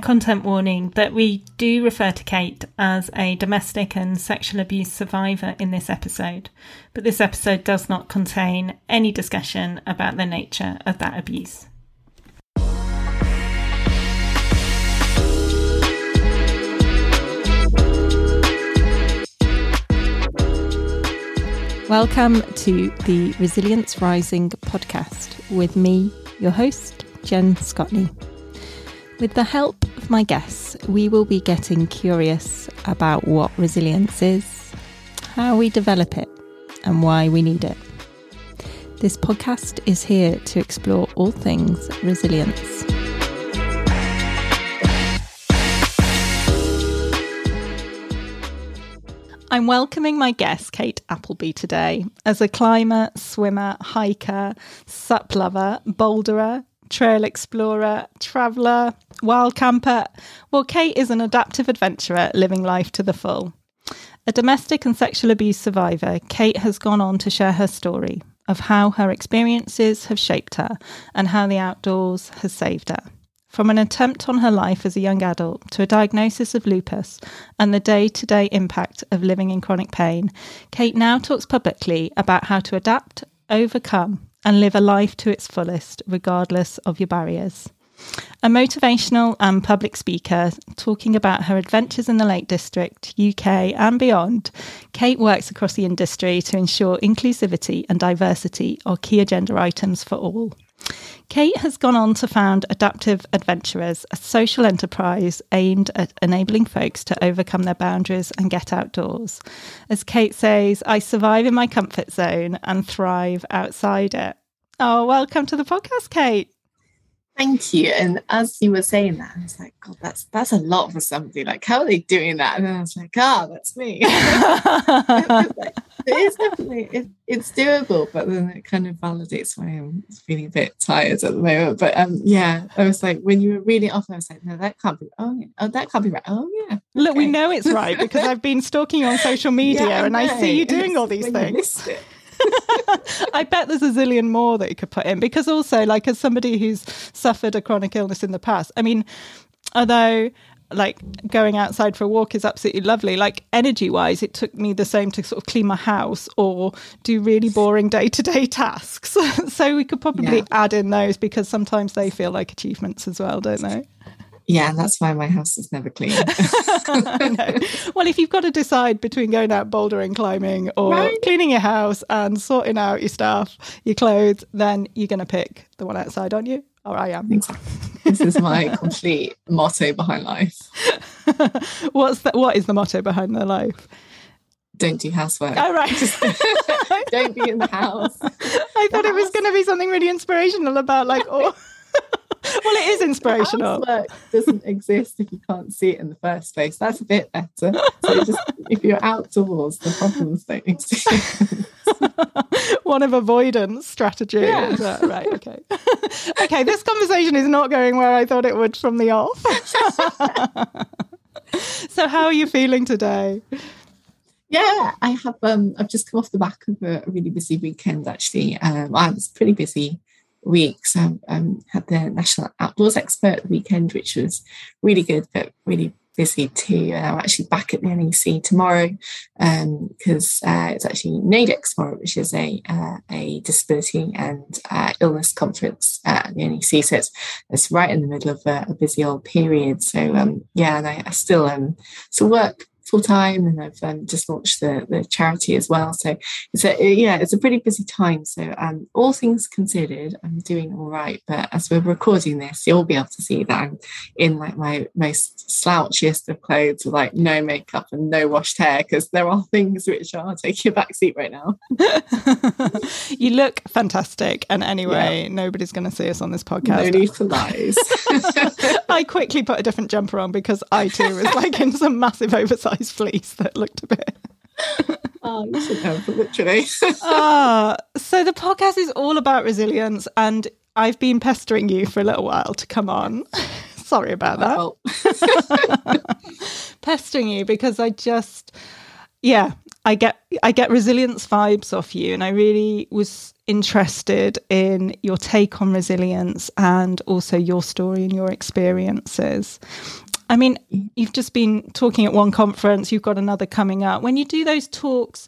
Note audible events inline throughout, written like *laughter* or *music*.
content warning that we do refer to Kate as a domestic and sexual abuse survivor in this episode, but this episode does not contain any discussion about the nature of that abuse. Welcome to the Resilience Rising podcast with me, your host, Jen Scotney. With the help of my guests, we will be getting curious about what resilience is, how we develop it, and why we need it. This podcast is here to explore all things resilience. I'm welcoming my guest, Kate Appleby, today as a climber, swimmer, hiker, sup lover, boulderer, trail explorer, traveller, wild camper. Well, Kate is an adaptive adventurer living life to the full. A domestic and sexual abuse survivor, Kate has gone on to share her story of how her experiences have shaped her and how the outdoors has saved her. From an attempt on her life as a young adult to a diagnosis of lupus and the day to day impact of living in chronic pain, Kate now talks publicly about how to adapt, overcome, and live a life to its fullest, regardless of your barriers. A motivational and public speaker talking about her adventures in the Lake District, UK, and beyond, Kate works across the industry to ensure inclusivity and diversity are key agenda items for all. Kate has gone on to found Adaptive Adventurers, a social enterprise aimed at enabling folks to overcome their boundaries and get outdoors. As Kate says, I survive in my comfort zone and thrive outside it. Oh, welcome to the podcast, Kate. Thank you. And as you were saying that, I was like, God, that's that's a lot for somebody. Like, how are they doing that? And then I was like, ah, oh, that's me. *laughs* it is definitely it, it's doable, but then it kind of validates why I'm feeling a bit tired at the moment. But um, yeah, I was like, when you were reading off, I was like, no, that can't be. Oh, yeah. oh, that can't be right. Oh, yeah. Okay. Look, we know it's right because *laughs* I've been stalking you on social media yeah, and I see you doing all these things. I bet there's a zillion more that you could put in because also, like, as somebody who's suffered a chronic illness in the past, I mean, although like going outside for a walk is absolutely lovely. Like energy wise, it took me the same to sort of clean my house or do really boring day to day tasks. *laughs* so we could probably yeah. add in those because sometimes they feel like achievements as well, don't they? Yeah, and that's why my house is never clean. *laughs* no. Well, if you've got to decide between going out bouldering, climbing, or right. cleaning your house and sorting out your stuff, your clothes, then you're going to pick the one outside, aren't you? Or I am. Exactly. This is my *laughs* complete motto behind life. *laughs* What's that? What is the motto behind their life? Don't do housework. Oh, right. don't be in the house. I thought it was going to be something really inspirational about like, oh, *laughs* well, it is inspirational. Housework doesn't exist if you can't see it in the first place. That's a bit better. So just if you're outdoors, the problems don't exist. *laughs* One of avoidance strategy. Yeah. right. Okay. *laughs* okay. This conversation is not going where I thought it would from the off. so, how are you feeling today? Yeah, I have. Um, I've just come off the back of a, really busy weekend. Actually, um, I was pretty busy weeks. I um, had the National Outdoors Expo weekend, which was really good, but really busy too. I'm actually back at the NEC tomorrow because um, uh, it's actually NAIDEX tomorrow, which is a uh, a disability and uh, illness conference at the NEC. So it's, it's right in the middle of a, a busy old period. So um, yeah, and I, I still um still work full time, and I've um, just launched the, the charity as well. So it's a yeah, it's a pretty busy time. So um, all things considered, I'm doing all right. But as we're recording this, you'll be able to see that I'm in like my most slouchiest of clothes with like no makeup and no washed hair because there are things which are taking a back seat right now. *laughs* you look fantastic, and anyway, yeah. nobody's going to see us on this podcast. No need for lies. *laughs* *laughs* I quickly put a different jumper on because I too was like in some massive oversized fleece that looked a bit. *laughs* oh, you should have literally. uh, *laughs* so the podcast is all about resilience, and I've been pestering you for a little while to come on. Sorry about that. pestering you because I just, yeah, I get I get resilience vibes off you, and I really was interested in your take on resilience and also your story and your experiences. I mean, you've just been talking at one conference, you've got another coming up. When you do those talks,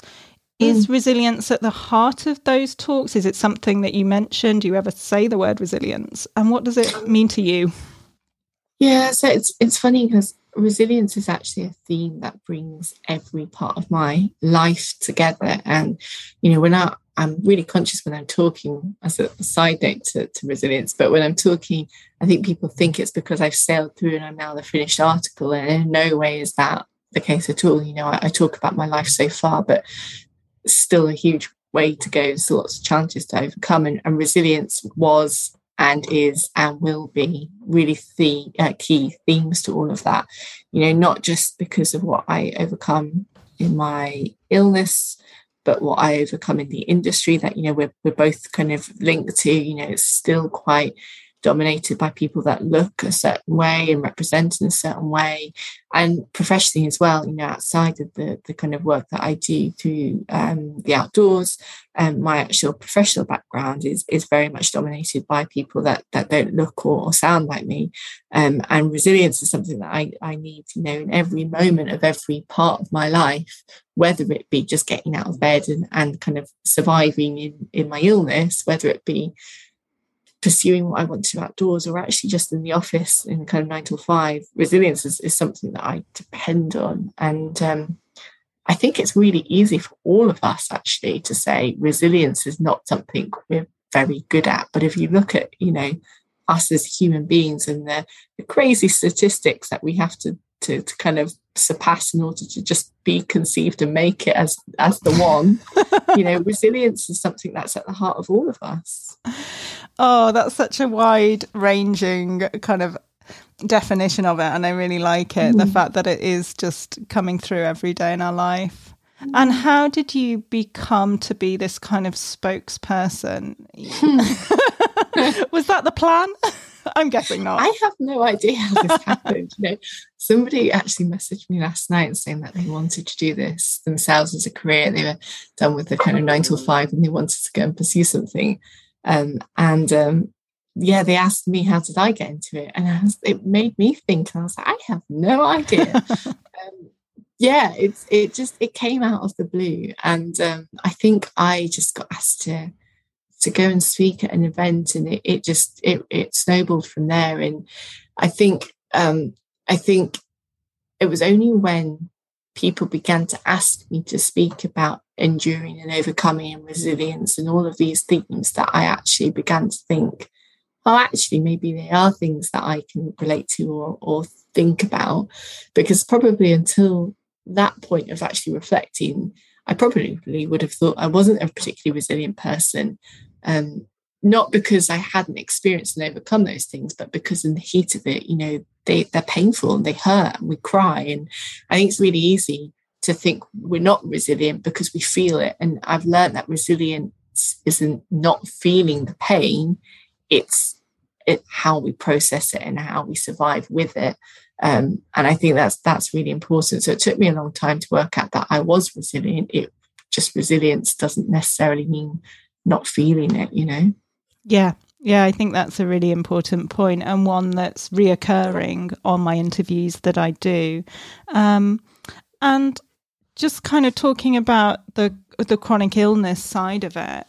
is mm. resilience at the heart of those talks? Is it something that you mentioned? Do you ever say the word resilience? And what does it mean to you? Yeah, so it's it's funny because resilience is actually a theme that brings every part of my life together. And you know, when I I'm really conscious when I'm talking as a side note to, to, resilience, but when I'm talking, I think people think it's because I've sailed through and I'm now the finished article. And in no way is that the case at all. You know, I, I talk about my life so far, but still a huge way to go. There's lots of challenges to overcome. And, and resilience was and is and will be really the uh, key themes to all of that. You know, not just because of what I overcome in my illness but what I overcome in the industry that, you know, we're, we're both kind of linked to, you know, it's still quite dominated by people that look a certain way and represent in a certain way and professionally as well you know outside of the the kind of work that i do through um, the outdoors um, my actual professional background is is very much dominated by people that that don't look or, or sound like me. Um, and resilience is something that I, I need to know in every moment of every part of my life whether it be just getting out of bed and, and kind of surviving in, in my illness whether it be pursuing what I want to outdoors or actually just in the office in kind of nine to five, resilience is, is something that I depend on. And um, I think it's really easy for all of us actually to say resilience is not something we're very good at. But if you look at, you know, us as human beings and the, the crazy statistics that we have to, to, to kind of surpass in order to just be conceived and make it as as the one *laughs* you know resilience is something that's at the heart of all of us Oh, that's such a wide ranging kind of definition of it. And I really like it. Mm. The fact that it is just coming through every day in our life. Mm. And how did you become to be this kind of spokesperson? *laughs* Was that the plan? *laughs* I'm guessing not. I have no idea how this *laughs* happened. You know, somebody actually messaged me last night saying that they wanted to do this themselves as a career. They were done with the kind of nine to five and they wanted to go and pursue something. Um, and um, yeah, they asked me how did I get into it, and was, it made me think. And I was like, I have no idea. *laughs* um, yeah, it's it just it came out of the blue, and um, I think I just got asked to to go and speak at an event, and it, it just it it snowballed from there. And I think um, I think it was only when people began to ask me to speak about enduring and overcoming and resilience and all of these themes that I actually began to think, oh, actually, maybe they are things that I can relate to or, or think about. Because probably until that point of actually reflecting, I probably would have thought I wasn't a particularly resilient person. Um, not because I hadn't experienced and overcome those things, but because in the heat of it, you know, they, they're painful and they hurt and we cry. And I think it's really easy to think we're not resilient because we feel it. And I've learned that resilience isn't not feeling the pain, it's it, how we process it and how we survive with it. Um, and I think that's that's really important. So it took me a long time to work out that I was resilient. It just resilience doesn't necessarily mean not feeling it, you know. Yeah, yeah, I think that's a really important point and one that's reoccurring on my interviews that I do. Um, and just kind of talking about the the chronic illness side of it.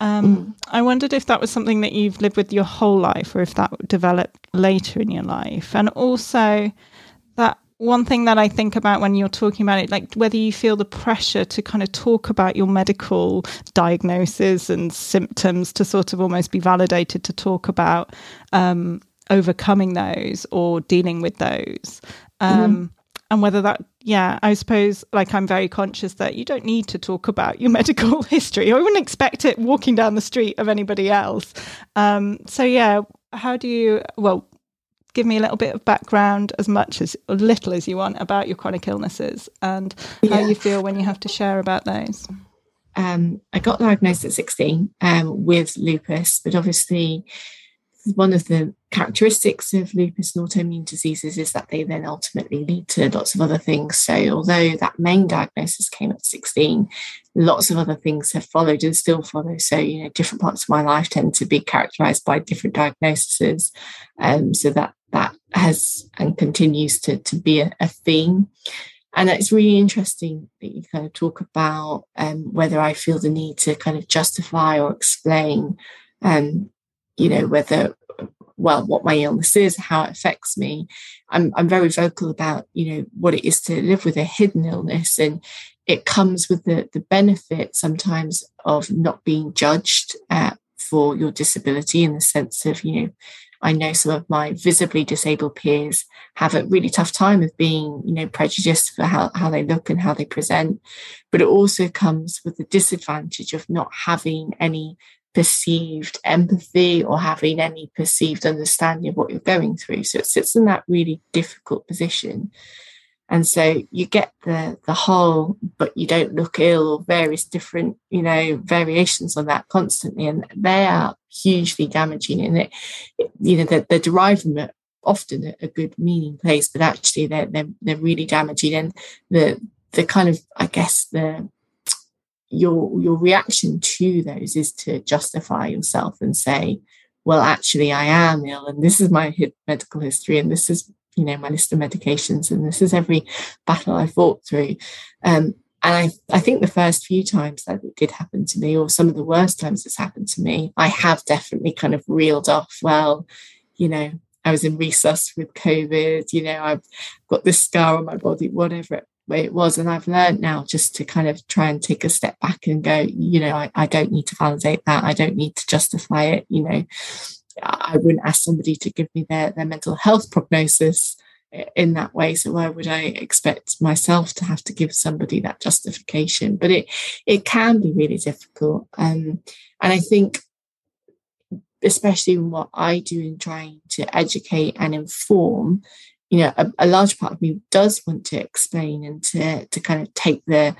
Um, mm. I wondered if that was something that you've lived with your whole life, or if that developed later in your life, and also one thing that I think about when you're talking about it, like whether you feel the pressure to kind of talk about your medical diagnosis and symptoms to sort of almost be validated to talk about um, overcoming those or dealing with those. Um, mm and whether that yeah i suppose like i'm very conscious that you don't need to talk about your *laughs* medical history. I wouldn't expect it walking down the street of anybody else. Um, so yeah how do you well give me a little bit of background as much as or little as you want about your chronic illnesses and how you feel when you have to share about those um, i got diagnosed at 16 um, with lupus but obviously one of the characteristics of lupus and autoimmune diseases is that they then ultimately lead to lots of other things. So, although that main diagnosis came at 16, lots of other things have followed and still follow. So, you know, different parts of my life tend to be characterized by different diagnoses. Um, so that that has and continues to, to be a, a theme. And it's really interesting that you kind of talk about um, whether I feel the need to kind of justify or explain, um, you know, whether well what my illness is how it affects me i'm i'm very vocal about you know what it is to live with a hidden illness and it comes with the the benefit sometimes of not being judged uh, for your disability in the sense of you know I know some of my visibly disabled peers have a really tough time of being, you know, prejudiced for how, how they look and how they present. But it also comes with the disadvantage of not having any perceived empathy or having any perceived understanding of what you're going through. So it sits in that really difficult position. And so you get the the whole, but you don't look ill, or various different, you know, variations on that constantly, and they are hugely damaging. And it, you know, they're, derived from often a, a, good meaning place, but actually they're, they're they're really damaging. And the the kind of, I guess, the your your reaction to those is to justify yourself and say, well, actually, I am ill, and this is my medical history, and this is you know my list of medications, and this is every battle I fought through. Um, and I, I think the first few times that it did happen to me, or some of the worst times it's happened to me, I have definitely kind of reeled off, well, you know, I was in resus with COVID, you know, I've got this scar on my body, whatever it it was. And I've learned now just to kind of try and take a step back and go, you know, I, I don't need to validate that. I don't need to justify it. You know, I wouldn't ask somebody to give me their, their mental health prognosis in that way. So why would I expect myself to have to give somebody that justification? But it it can be really difficult. Um, and I think especially in what I do in trying to educate and inform, you know, a, a, large part of me does want to explain and to to kind of take the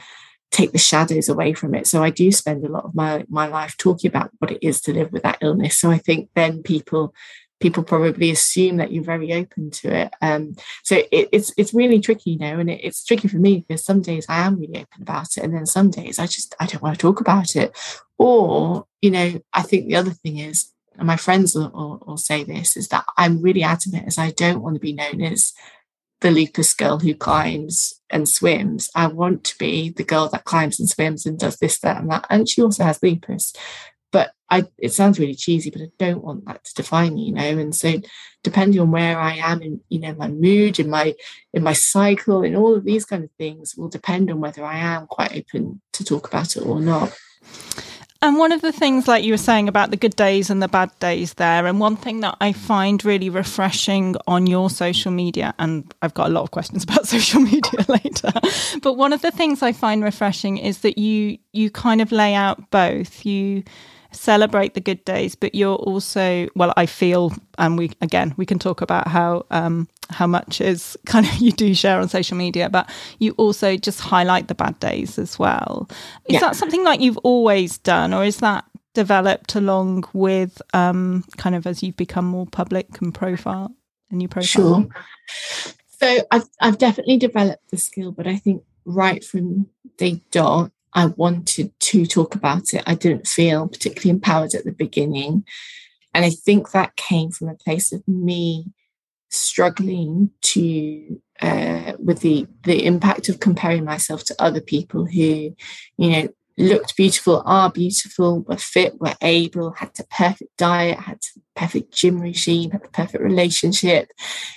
take the shadows away from it. So I do spend a lot of my my life talking about what it is to live with that illness. So I think then people people probably assume that you're very open to it. Um, so it, it's it's really tricky, you know, and it, it's tricky for me because some days I am really open about it, and then some days I just I don't want to talk about it. Or you know, I think the other thing is and my friends will, will, will say this, is that I'm really adamant as I don't want to be known as the lupus girl who climbs and swims. I want to be the girl that climbs and swims and does this, that, and that. And she also has lupus. But I it sounds really cheesy, but I don't want that to define me, you know. And so depending on where I am in, you know, my mood, in my in my cycle, and all of these kind of things will depend on whether I am quite open to talk about it or not. And one of the things, like you were saying about the good days and the bad days there, and one thing that I find really refreshing on your social media, and I've got a lot of questions *laughs* about social media *laughs* later, but one of the things I find refreshing is that you you kind of lay out both. You celebrate the good days, but you're also well. I feel, and we again we can talk about how um, how much is *laughs* kind of you do share on social media, but you also just highlight the bad days as well. Is yeah. that something like you've always done, or is that developed along with um, kind of as you've become more public and profile and you profile? Sure. So I've I've definitely developed the skill, but I think right from day dot, I wanted to talk about it. I didn't feel particularly empowered at the beginning. And I think that came from a place of me struggling to uh, with the the impact of comparing myself to other people who, you know, looked beautiful, are beautiful, were fit, were able, had the perfect diet, had the perfect gym regime, had the perfect relationship,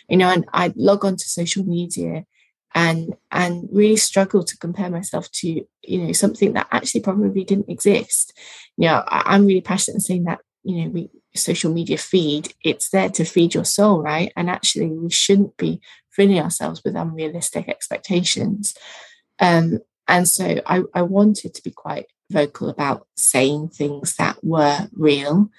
you know, and I'd log on to social media and and really struggle to compare myself to you know something that actually probably didn't exist. You know I, am really passionate in saying that you know we social media feed it's there to feed your soul right? And actually we shouldn't be filling ourselves with unrealistic expectations. Um and so I, I wanted to be quite vocal about saying things that were real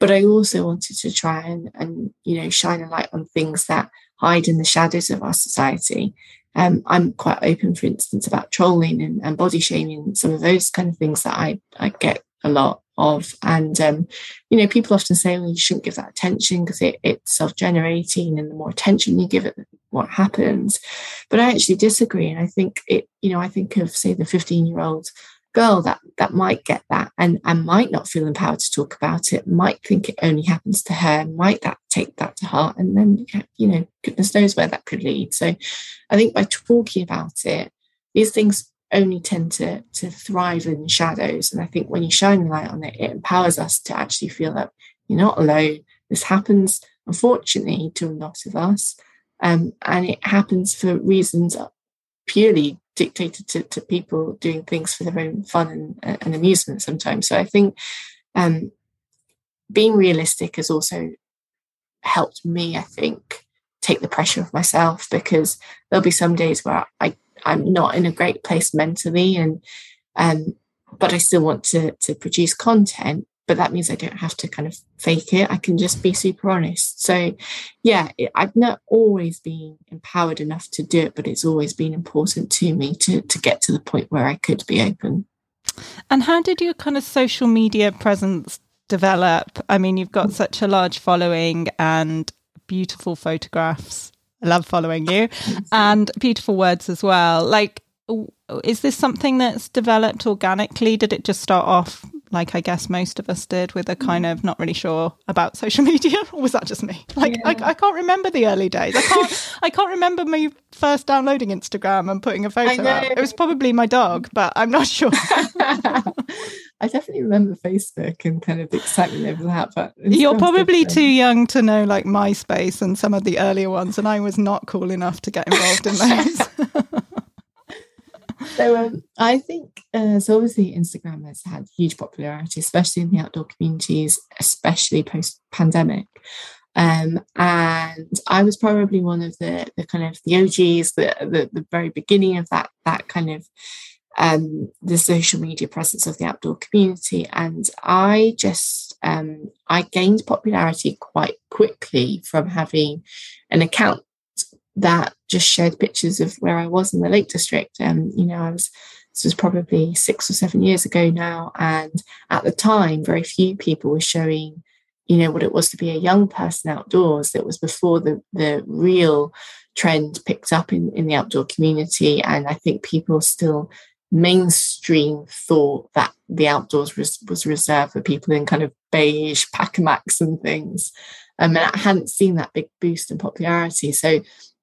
but i also wanted to try and and you know shine a light on things that hide in the shadows of our society um, I'm quite open, for instance, about trolling and, and body shaming, some of those kind of things that I, I get a lot. of. And, um, you know, people often say, well, you shouldn't give that attention because it, it's self generating and the more attention you give it, what happens. But I actually disagree. And I think it, you know, I think of, say, the 15 year old girl that that might get that and and might not feel empowered to talk about it might think it only happens to her might that take that to heart. And then you know goodness knows where that could lead. So i think by talking about it these things only tend to to thrive in shadows. And i think when you shine the light on it it empowers us to actually feel that you're not alone. This happens unfortunately to a lot of us. Um, and it happens for reasons purely dictated to, to people doing things for their own fun and, and amusement sometimes. So I think um, being realistic is also helped me, I think, take the pressure off myself because there'll be some days where I, I'm not in a great place mentally and um, but I still want to to produce content but that means I don't have to kind of fake it. I can just be super honest. So, yeah, it, I've not always been empowered enough to do it, but it's always been important to me to to get to the point where I could be open. And how did your kind of social media presence develop? I mean, you've got such a large following and beautiful photographs. I love following you *laughs* and beautiful words as well. Like, is this something that's developed organically? Did it just start off like I guess most of us did, with a mm. kind of not really sure about social *laughs* media, or was that just me? Like yeah. I, I, can't remember the early days. I can't. *laughs* I can't remember me first downloading Instagram and putting a photo up. It was probably my dog, but I'm not *laughs* sure. I definitely remember Facebook and kind of the excitement over that. But you're probably too young to know like MySpace and some of the earlier ones, and I was not cool enough to get involved in those so um, I think uh, so. Obviously, Instagram has had huge popularity, especially in the outdoor communities, especially post pandemic. Um, and I was probably one of the the kind of the OGs, the the, the very beginning of that that kind of um, the social media presence of the outdoor community. And I just um, I gained popularity quite quickly from having an account that just shared pictures of where I was in the Lake District. And, you know, I was, this was probably six or seven years ago now. And at the time, very few people were showing, you know, what it was to be a young person outdoors. That was before the, the real trend picked up in, in the outdoor community. And I think people still mainstream thought that the outdoors was, was reserved for people in kind of beige pac-a-macs and things. Um, and I hadn't seen that big boost in popularity. So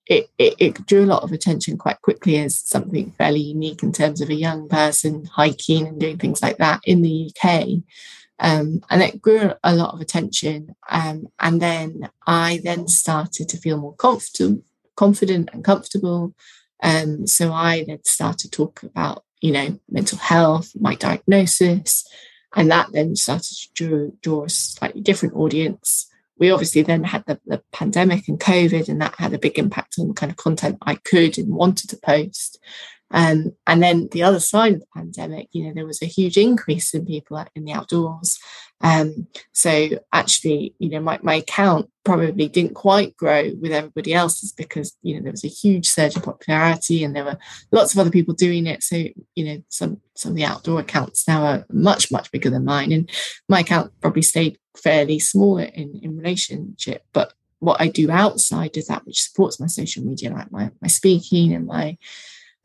it, it, it, drew a lot of attention quite quickly as something fairly unique in terms of a young person hiking and doing things like that in the UK. Um, and it grew a lot of attention. Um, and then I then started to feel more confident, confident and comfortable. Um, so I then started to talk about, you know, mental health, my diagnosis, and that then started to draw, draw a slightly different audience we obviously then had the, the, pandemic and COVID, and that had a big impact on the kind of content I could and wanted to post. Um, and then the other side of the pandemic, you know, there was a huge increase in people in the outdoors. Um, so actually, you know, my, my account probably didn't quite grow with everybody else's because, you know, there was a huge surge in popularity and there were lots of other people doing it. So, you know, some some of the outdoor accounts now are much, much bigger than mine. And my account probably stayed fairly small in, in relationship. But what I do outside of that which supports my social media, like my, my speaking and my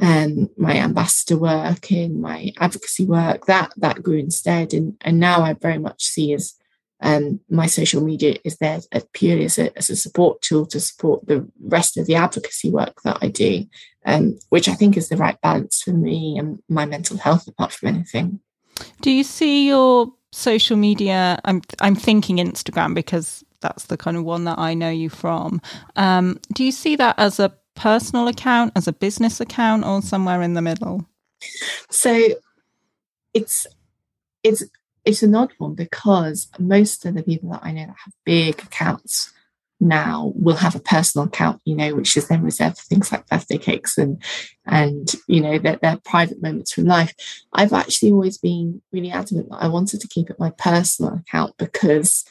um, my ambassador work and my advocacy work that that grew instead and and now I very much see as um, my social media is there as purely as a, as a support tool to support the rest of the advocacy work that I do, um, which I think is the right balance for me and my mental health, apart from anything. Do you see your social media? I'm I'm thinking Instagram because that's the kind of one that I know you from. Um, do you see that as a personal account, as a business account, or somewhere in the middle? So it's it's it's an odd one because most of the people that I know that have big accounts now will have a personal account, you know, which is then reserved for things like birthday cakes and and you know their, their private moments from life. I've actually always been really adamant that I wanted to keep it my personal account because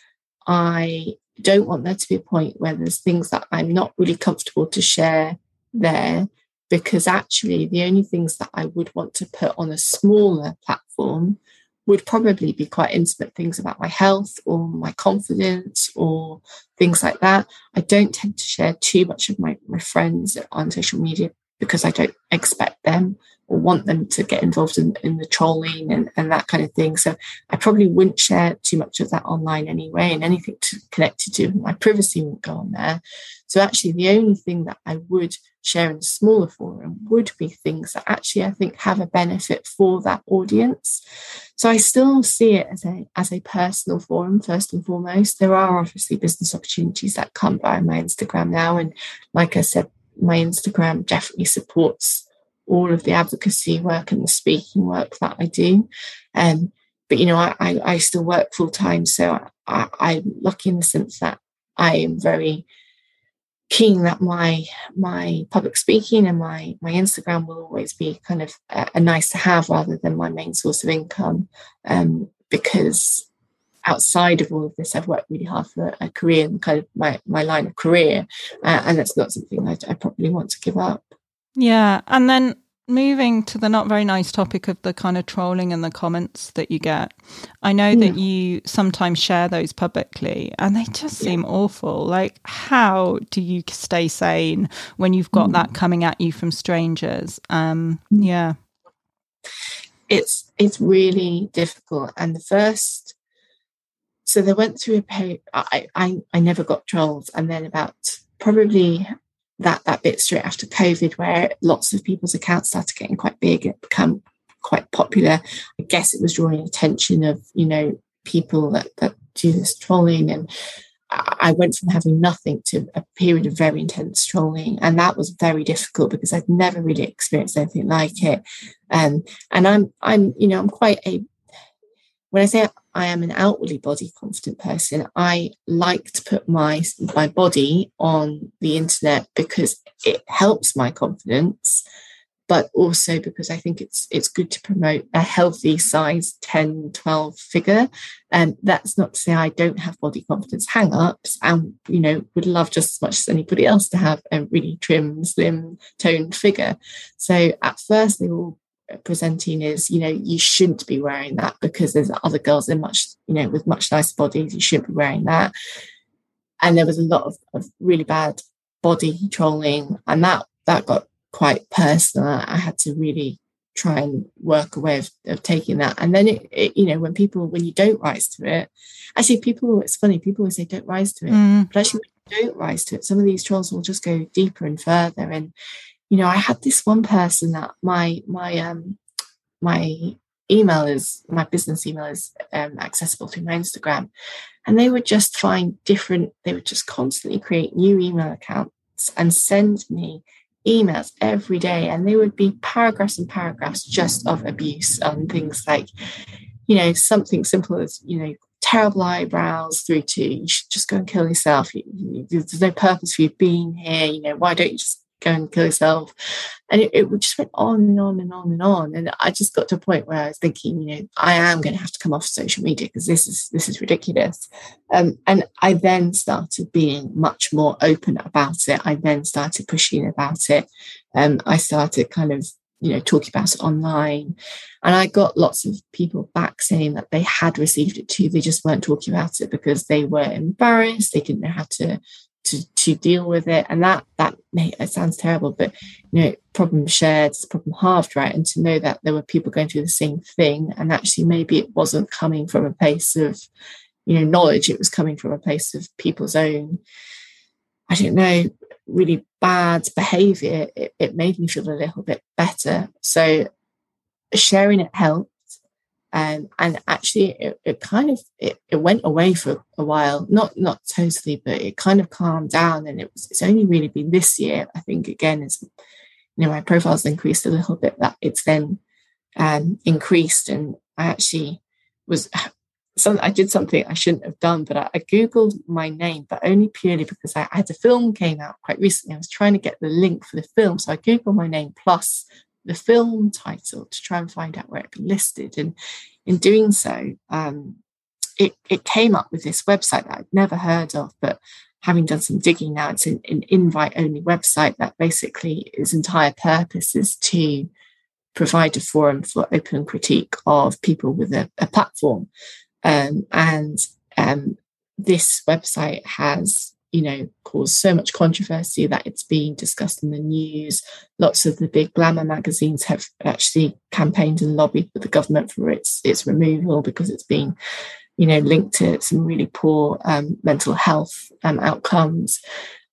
I don't want there to be a point where there's things that I'm not really comfortable to share there because actually the only things that I would want to put on a smaller platform would probably be quite intimate things about my health or my confidence or things like that. I don't tend to share too much of my, my friends on social media because I don't expect them want them to get involved in, in the trolling and, and that kind of thing. So I probably wouldn't share too much of that online anyway, and anything to, connected to my privacy won't go on there. So actually, the only thing that I would share in a smaller forum would be things that actually I think have a benefit for that audience. So I still see it as a as a personal forum first and foremost. There are obviously business opportunities that come via my Instagram now, and like I said, my Instagram definitely supports all of the advocacy work and the speaking work that I do. Um, but you know, I, I, I still work full time, so I, I'm lucky in the sense that I am very keen that my my public speaking and my my Instagram will always be kind of a, a nice to have rather than my main source of income, um, because outside of all of this, I've worked really hard for a career and kind of my, my line of career. Uh, and that's not something I, I probably want to give up. Yeah. And then moving to the not very nice topic of the kind of trolling and the comments that you get, I know that you sometimes share those publicly and they just seem yeah. awful. Like, how do you stay sane when you've got mm. that coming at you from strangers? Um, mm. yeah. It's it's really difficult. And the first so they went through a period I, I I never got trolls and then about probably that that bit straight after COVID, where lots of people's accounts started getting quite big and become quite popular. I guess it was drawing attention of you know people that that do this trolling, and I went from having nothing to a period of very intense trolling, and that was very difficult because I'd never really experienced anything like it. Um, and I'm I'm you know I'm quite a when I say I am an outwardly body confident person, I like to put my my body on the internet because it helps my confidence, but also because I think it's it's good to promote a healthy size 10, 12 figure. And that's not to say I don't have body confidence hang-ups and you know would love just as much as anybody else to have a really trim, slim, toned figure. So at first they all presenting is you know you shouldn't be wearing that because there's other girls in much you know with much nicer bodies you shouldn't be wearing that. And there was a lot of, of really bad body trolling and that that got quite personal. I had to really try and work a way of, of taking that. And then it, it, you know when people when you don't rise to it actually people it's funny people always say don't rise to it mm. but actually don't rise to it some of these trolls will just go deeper and further and you know, I had this one person that my my um my email is my business email is um, accessible through my Instagram, and they would just find different. They would just constantly create new email accounts and send me emails every day, and they would be paragraphs and paragraphs just of abuse on things like, you know, something simple as you know terrible eyebrows through to you should just go and kill yourself. There's no purpose for you being here. You know, why don't you just go and kill yourself. And it, it just went on and on and on and on. And I just got to a point where I was thinking, you know, I am going to have to come off social media because this is this is ridiculous. Um, and I then started being much more open about it. I then started pushing about it. Um, I started kind of you know talking about it online and i got lots of people back saying that they had received it too they just weren't talking about it because they were embarrassed they didn't know how to to to deal with it. And that that it sounds terrible but you know problem shared is problem halved right? And to know that there were people going through the same thing and actually maybe it wasn't coming from a place of you know knowledge it was coming from a place of people's own i don't know really bad behavior it, it made me feel a little bit better. So sharing it helped um, and actually it, it kind of it, it, went away for a while not not totally but it kind of calmed down and it was it's only really been this year i think again as you know my profile's increased a little bit that it's then um, increased and i actually was *sighs* some I did something I shouldn't have done, but I, I, googled my name, but only purely because I, I, had a film came out quite recently. I was trying to get the link for the film, so I googled my name plus the film title to try and find out where it be listed. And in doing so, um, it, it came up with this website that I'd never heard of, but having done some digging now, it's an, an invite only website that basically its entire purpose is to provide a forum for open critique of people with a, a platform. Um, and um, this website has, you know, caused so much controversy that it's being discussed in the news. Lots of the big glamour magazines have actually campaigned and lobbied with the government for its its removal because it's been, you know, linked to some really poor um, mental health um, outcomes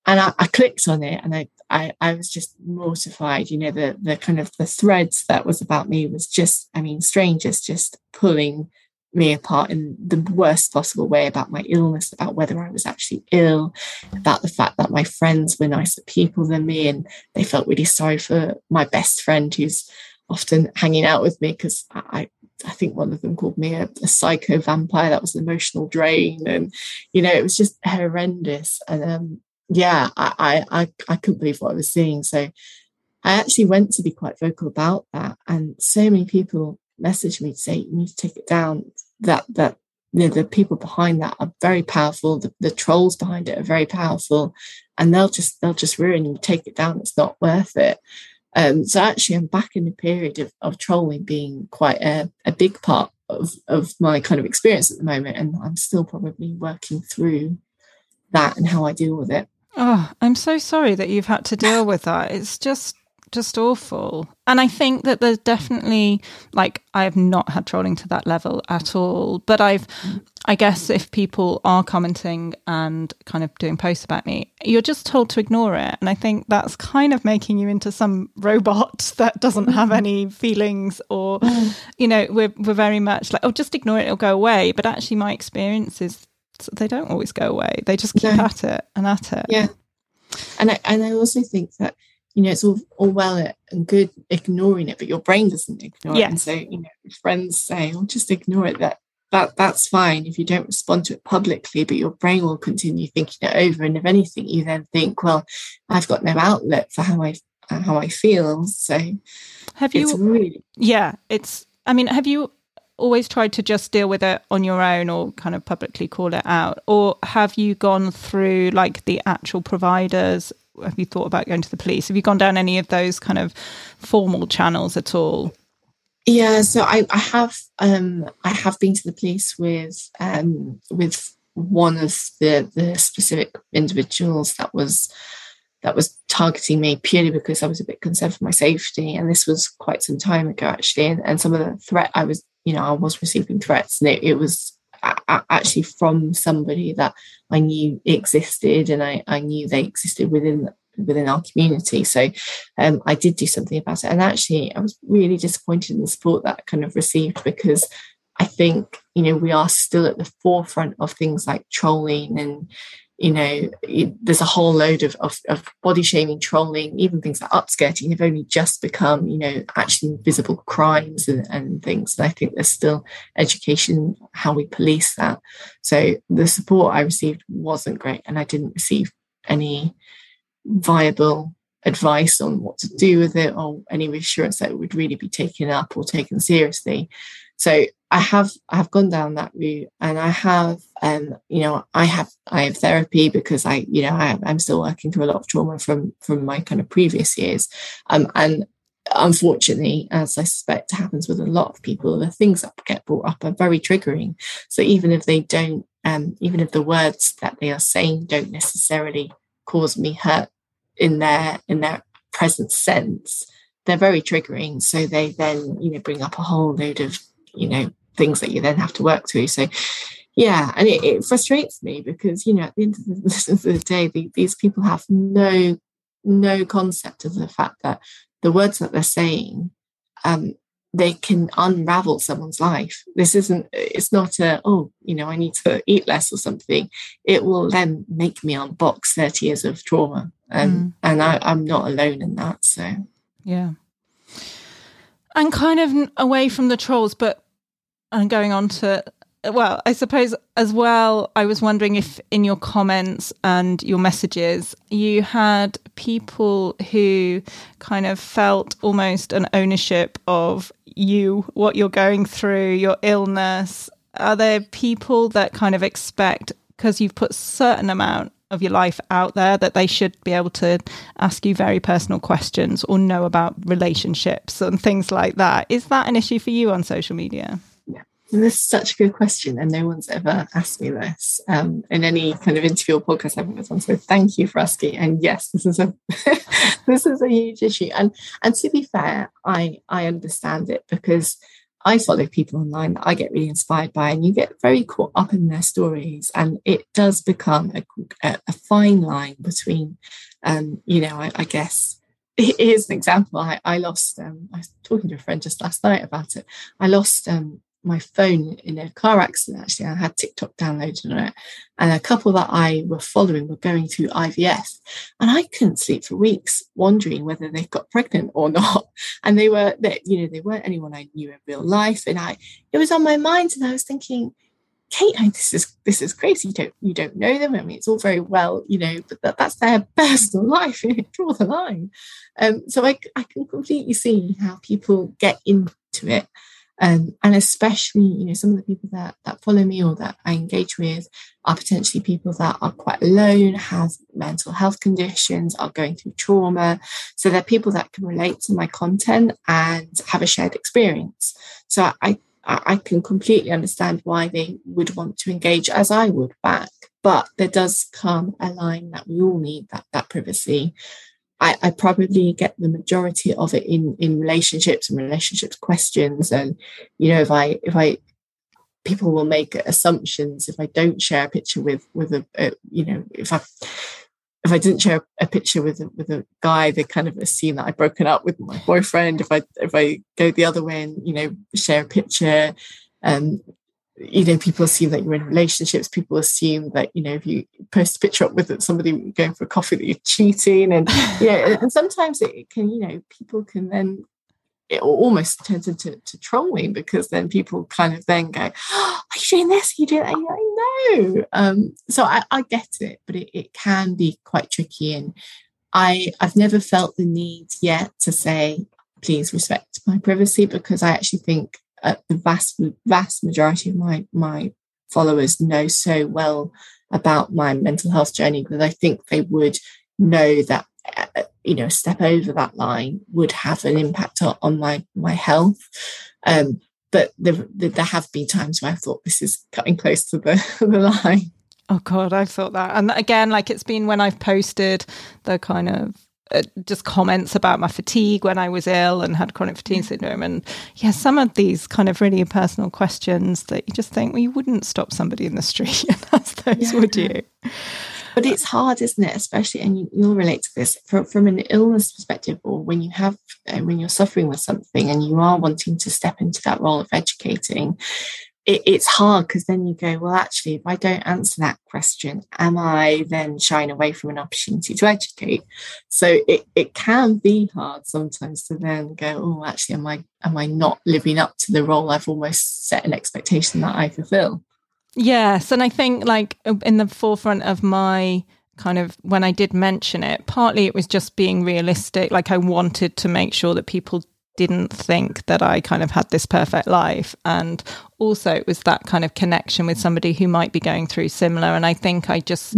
and I, I, clicked on it and I, I, I was just mortified you know the the kind of the threads that was about me was just i mean strangers just pulling me apart in the worst possible way about my illness about whether i was actually ill about the fact that my friends were nicer people than me and they felt really sorry for my best friend who's often hanging out with me because I, I think one of them called me a, a, psycho vampire. That was an emotional drain, and you know it was just horrendous. And um, yeah, I, I, I couldn't believe what I was seeing. So I actually went to be quite vocal about that. And so many people messaged me to say, you need to take it down. That, that, you know, the people behind that are very powerful. The, the trolls behind it are very powerful and they'll just, they'll just ruin you. Take it down. It's not worth it. Um, so actually I'm back in the period of, of trolling being quite a, a big part of, of my kind of experience at the moment. And I'm still probably working through that and how I deal with it. Oh, I'm so sorry that you've had to deal *laughs* with that. It's just just awful. And I think that there's definitely like I have not had trolling to that level at all. But I've I guess if people are commenting and kind of doing posts about me, you're just told to ignore it. And I think that's kind of making you into some robot *laughs* that doesn't have mm-hmm. any feelings or you know, we're we're very much like, oh just ignore it, it'll go away. But actually my experience is they don't always go away. They just keep no. at it and at it. Yeah. And I, and I also think that, you know, it's all, all well and good ignoring it, but your brain doesn't ignore yes. it. And so, you know, friends say, oh, just ignore it. That, that that's fine if you don't respond to it publicly, but your brain will continue thinking it over. And if anything, you then think, well, I've got no outlet for how I uh, how I feel. So have you really yeah, it's I mean, have you always tried to just deal with it on your own or kind of publicly call it out? Or have you gone through like the actual providers? Have you thought about going to the police? Have you gone down any of those kind of formal channels at all? Yeah, so I, I have um, I have been to the police with um, with one of the the specific individuals that was that was targeting me purely because I was a bit concerned for my safety. And this was quite some time ago, actually. And, and some of the threat I was you know, I was receiving threats, and it, it was actually from somebody that I knew existed, and I, I knew they existed within within our community. So um, I did do something about it, and actually, I was really disappointed in the support that I kind of received because I think you know we are still at the forefront of things like trolling and you know, it, there's a whole load of, of, of, body shaming, trolling, even things like upskirting have only just become, you know, actually visible crimes and, and things. And I think there's still education how we police that. So the support I received wasn't great, and I didn't receive any viable advice on what to do with it or any reassurance that it would really be taken up or taken seriously. So I have I have gone down that route, and I have um, you know I have I have therapy because I you know I, am still working through a lot of trauma from from my kind of previous years, um, and unfortunately, as I suspect happens with a lot of people, the things that get brought up are very triggering. So even if they don't, um, even if the words that they are saying don't necessarily cause me hurt in their in their present sense, they're very triggering. So they then you know bring up a whole load of you know things that you then have to work through so yeah and it, it frustrates me because you know at the end of the, *laughs* of the day the, these people have no no concept of the fact that the words that they're saying um, they can unravel someone's life. This isn't, it's not a, oh, you know, I need to eat less or something. It will then make me unbox 30 years of trauma. And, mm. And I, I'm not alone in that. So, yeah and kind of away from the trolls, but and going on to well, I suppose as well, I was wondering if in your comments and your messages, you had people who kind of felt almost an ownership of you, what you're going through, your illness. Are there people that kind of expect, because you've put certain amount of your life out there that they should be able to ask you very personal questions or know about relationships and things like that. Is that an issue for you on social media? This is such a good question, and no one's ever asked me this um, in any kind of interview or podcast I've ever done. So thank you for asking. And yes, this is a *laughs* this is a huge issue. And and to be fair, I I understand it because I follow people online that I get really inspired by, and you get very caught up in their stories, and it does become a, a, fine line between, um, you know, I, I guess *laughs* here's an example. I, I lost. Um, I was talking to a friend just last night about it. I lost um, my phone in a car accident. Actually, I had TikTok downloaded on it, and a couple that I were following were going through IVF, and I couldn't sleep for weeks, wondering whether they got pregnant or not. *laughs* And they were, they, you know, they weren't anyone I knew in real life, and I, it was on my mind, and I was thinking. Kate, this is this is crazy. You don't you don't know them. I mean, it's all very well, you know, but that, that's their *laughs* personal life. *laughs* Draw the line. Um, so I I can completely see how people get into it um, and especially, you know, some of the people that, that follow me or that I engage with are potentially people that are quite alone, have mental health conditions, are going through trauma. So they're people that can relate to my content and have a shared experience. So I, I can completely understand why they would want to engage as I would back. But there does come a line that we all need that, that privacy I, I, probably get the majority of it in in relationships and relationships questions and you know if i if i people will make assumptions if i don't share a picture with with a, a you know if i if I didn't share a picture with a, with a guy, they kind of assume that I've broken up with my boyfriend. If I if I go the other way and you know share a picture, um, you know, people assume that you're in relationships. People assume that, you know, if you post a picture up with somebody going for a coffee that you're cheating. And yeah, and sometimes it can, you know, people can then it almost turns into to trolling because then people kind of then go, oh, Are you doing this? Are you doing that? I know. Um, so I, I, get it, but it, it can be quite tricky. And I I've never felt the need yet to say, please respect my privacy because I actually think uh, the vast vast majority of my my followers know so well about my mental health journey that I think they would know that uh, you know a step over that line would have an impact on, my my health. Um, but there, there have been times where I thought this is cutting close to the, *laughs* the line. Oh God, I've thought that. And again, like it's been when I've posted the kind of uh, just comments about my fatigue when I was ill and had chronic fatigue syndrome. And yeah, some of these kind of really personal questions that you just think, well, you wouldn't stop somebody in the street *laughs* and ask those, yeah. would you? But it's hard, isn't it? Especially, and you, will relate to this from, from an illness perspective, or when you have, uh, when you're suffering with something and you are wanting to step into that role of educating, it, it's hard because then you go, well, actually, if I don't answer that question, am I then shying away from an opportunity to educate? So it, it can be hard sometimes to then go, oh, actually, am I am I not living up to the role I've almost set an expectation that I fulfill? Yes, and I think like in the forefront of my kind of when I did mention it, partly it was just being realistic. Like I wanted to make sure that people didn't think that I kind of had this perfect life. And also, it was that kind of connection with somebody who might be going through similar. And I think I just,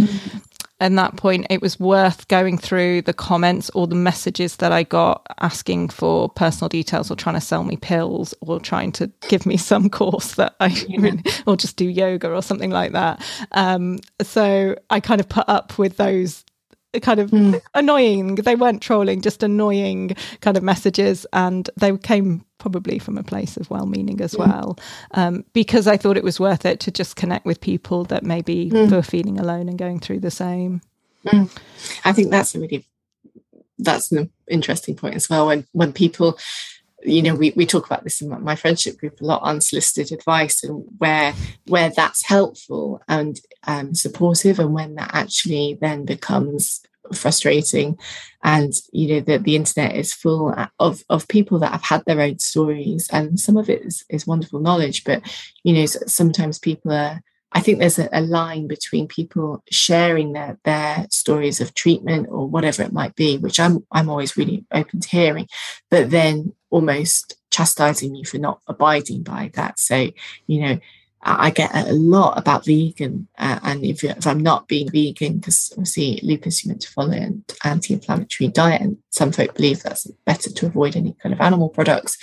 at that point, it was worth going through the comments or the messages that I got asking for personal details or trying to sell me pills or trying to give me some course that I, yeah. or just do yoga or something like that. Um, so I kind of put up with those kind of mm. annoying. They weren't trolling, just annoying kind of messages, and they came probably from a place of well-meaning as mm. well. Um, because I thought it was worth it to just connect with people that maybe mm. were feeling alone and going through the same. Hmm. I think that's a really that's an interesting point as well. When when people you know we, we talk about this in my friendship group a lot unsolicited advice and where where that's helpful and um, supportive and when that actually then becomes frustrating. And you know that the internet is full of of people that have had their own stories and some of it is, is wonderful knowledge but you know sometimes people are I think there's a, a, line between people sharing their their stories of treatment or whatever it might be, which I'm I'm always really open to hearing, but then almost chastising you for not abiding by that. So, you know, I get a lot about vegan, uh, and if, if, I'm not being vegan, because obviously lupus you meant to follow an anti-inflammatory diet, and some folk believe that's better to avoid any kind of animal products,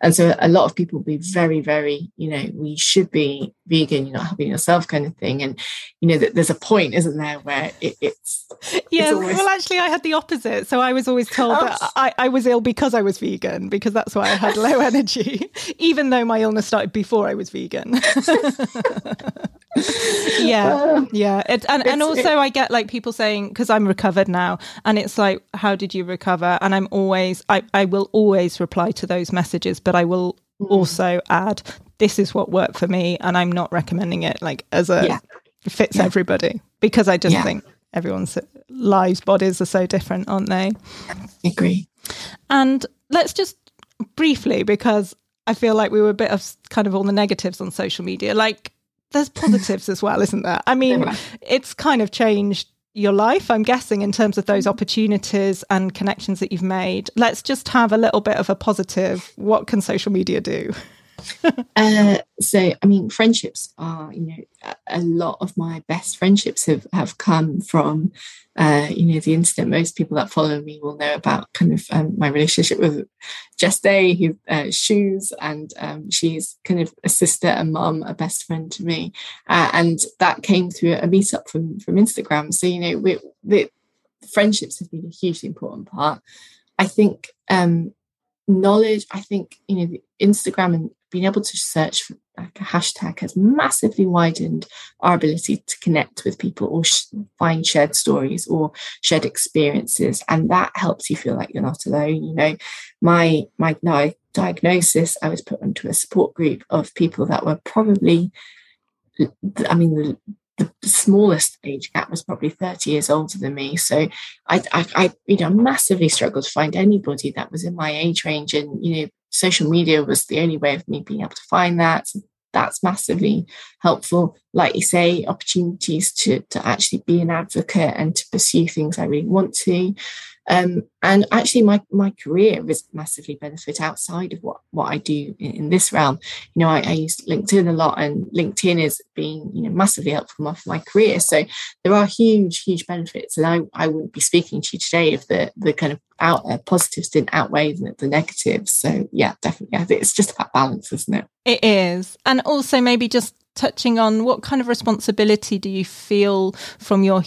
and so a lot of people be very, very, you know, we should be vegan, you're not helping yourself, kind of thing, and you know that there's a point, isn't there, where it, it's yeah. It's almost... Well, actually, I had the opposite, so I was always told oh. that I, I was ill because I was vegan, because that's why I had low *laughs* energy, even though my illness started before I was vegan. *laughs* *laughs* yeah, uh, yeah. It, and and also, it, I get like people saying because I'm recovered now, and it's like, how did you recover? And I'm always, I I will always reply to those messages, but I will mm. also add, this is what worked for me, and I'm not recommending it like as a yeah. fits yeah. everybody because I just yeah. think everyone's lives, bodies are so different, aren't they? I agree. And let's just briefly because I feel like we were a bit of kind of all the negatives on social media. Like there's positives as well, isn't there? I mean, it's kind of changed your life, I'm guessing, in terms of those opportunities and connections that you've made. Let's just have a little bit of a positive. What can social media do? *laughs* uh, so, I mean, friendships are, you know, a lot of my best friendships have, have come from, uh, you know, the internet. Most people that follow me will know about kind of um, my relationship with Jess Day, who uh, shoes, and um, she's kind of a sister, a mum, a best friend to me, uh, and that came through a meetup from from Instagram. So, you know, we, the friendships have been a hugely important part. I think um, knowledge. I think you know, Instagram and being able to search for like a hashtag has massively widened our ability to connect with people or sh- find shared stories or shared experiences and that helps you feel like you're not alone you know my my diagnosis i was put into a support group of people that were probably i mean the, the smallest age gap was probably 30 years older than me. So I, I, I, you know, massively struggled to find anybody that was in my age range. And, you know, social media was the only way of me being able to find that. That's massively helpful. Like you say, opportunities to, to actually be an advocate and to pursue things I really want to. Um, and actually, my my career has massively benefit outside of what what I do in, in this realm. You know, I, I, use LinkedIn a lot, and LinkedIn has been you know massively helpful for my career. So there are huge huge benefits, and I I wouldn't be speaking to you today if the the kind of out uh, positives didn't outweigh the, the negatives. So yeah, definitely, it's just about balance, isn't it? It is, and also maybe just touching on what kind of responsibility do you feel from your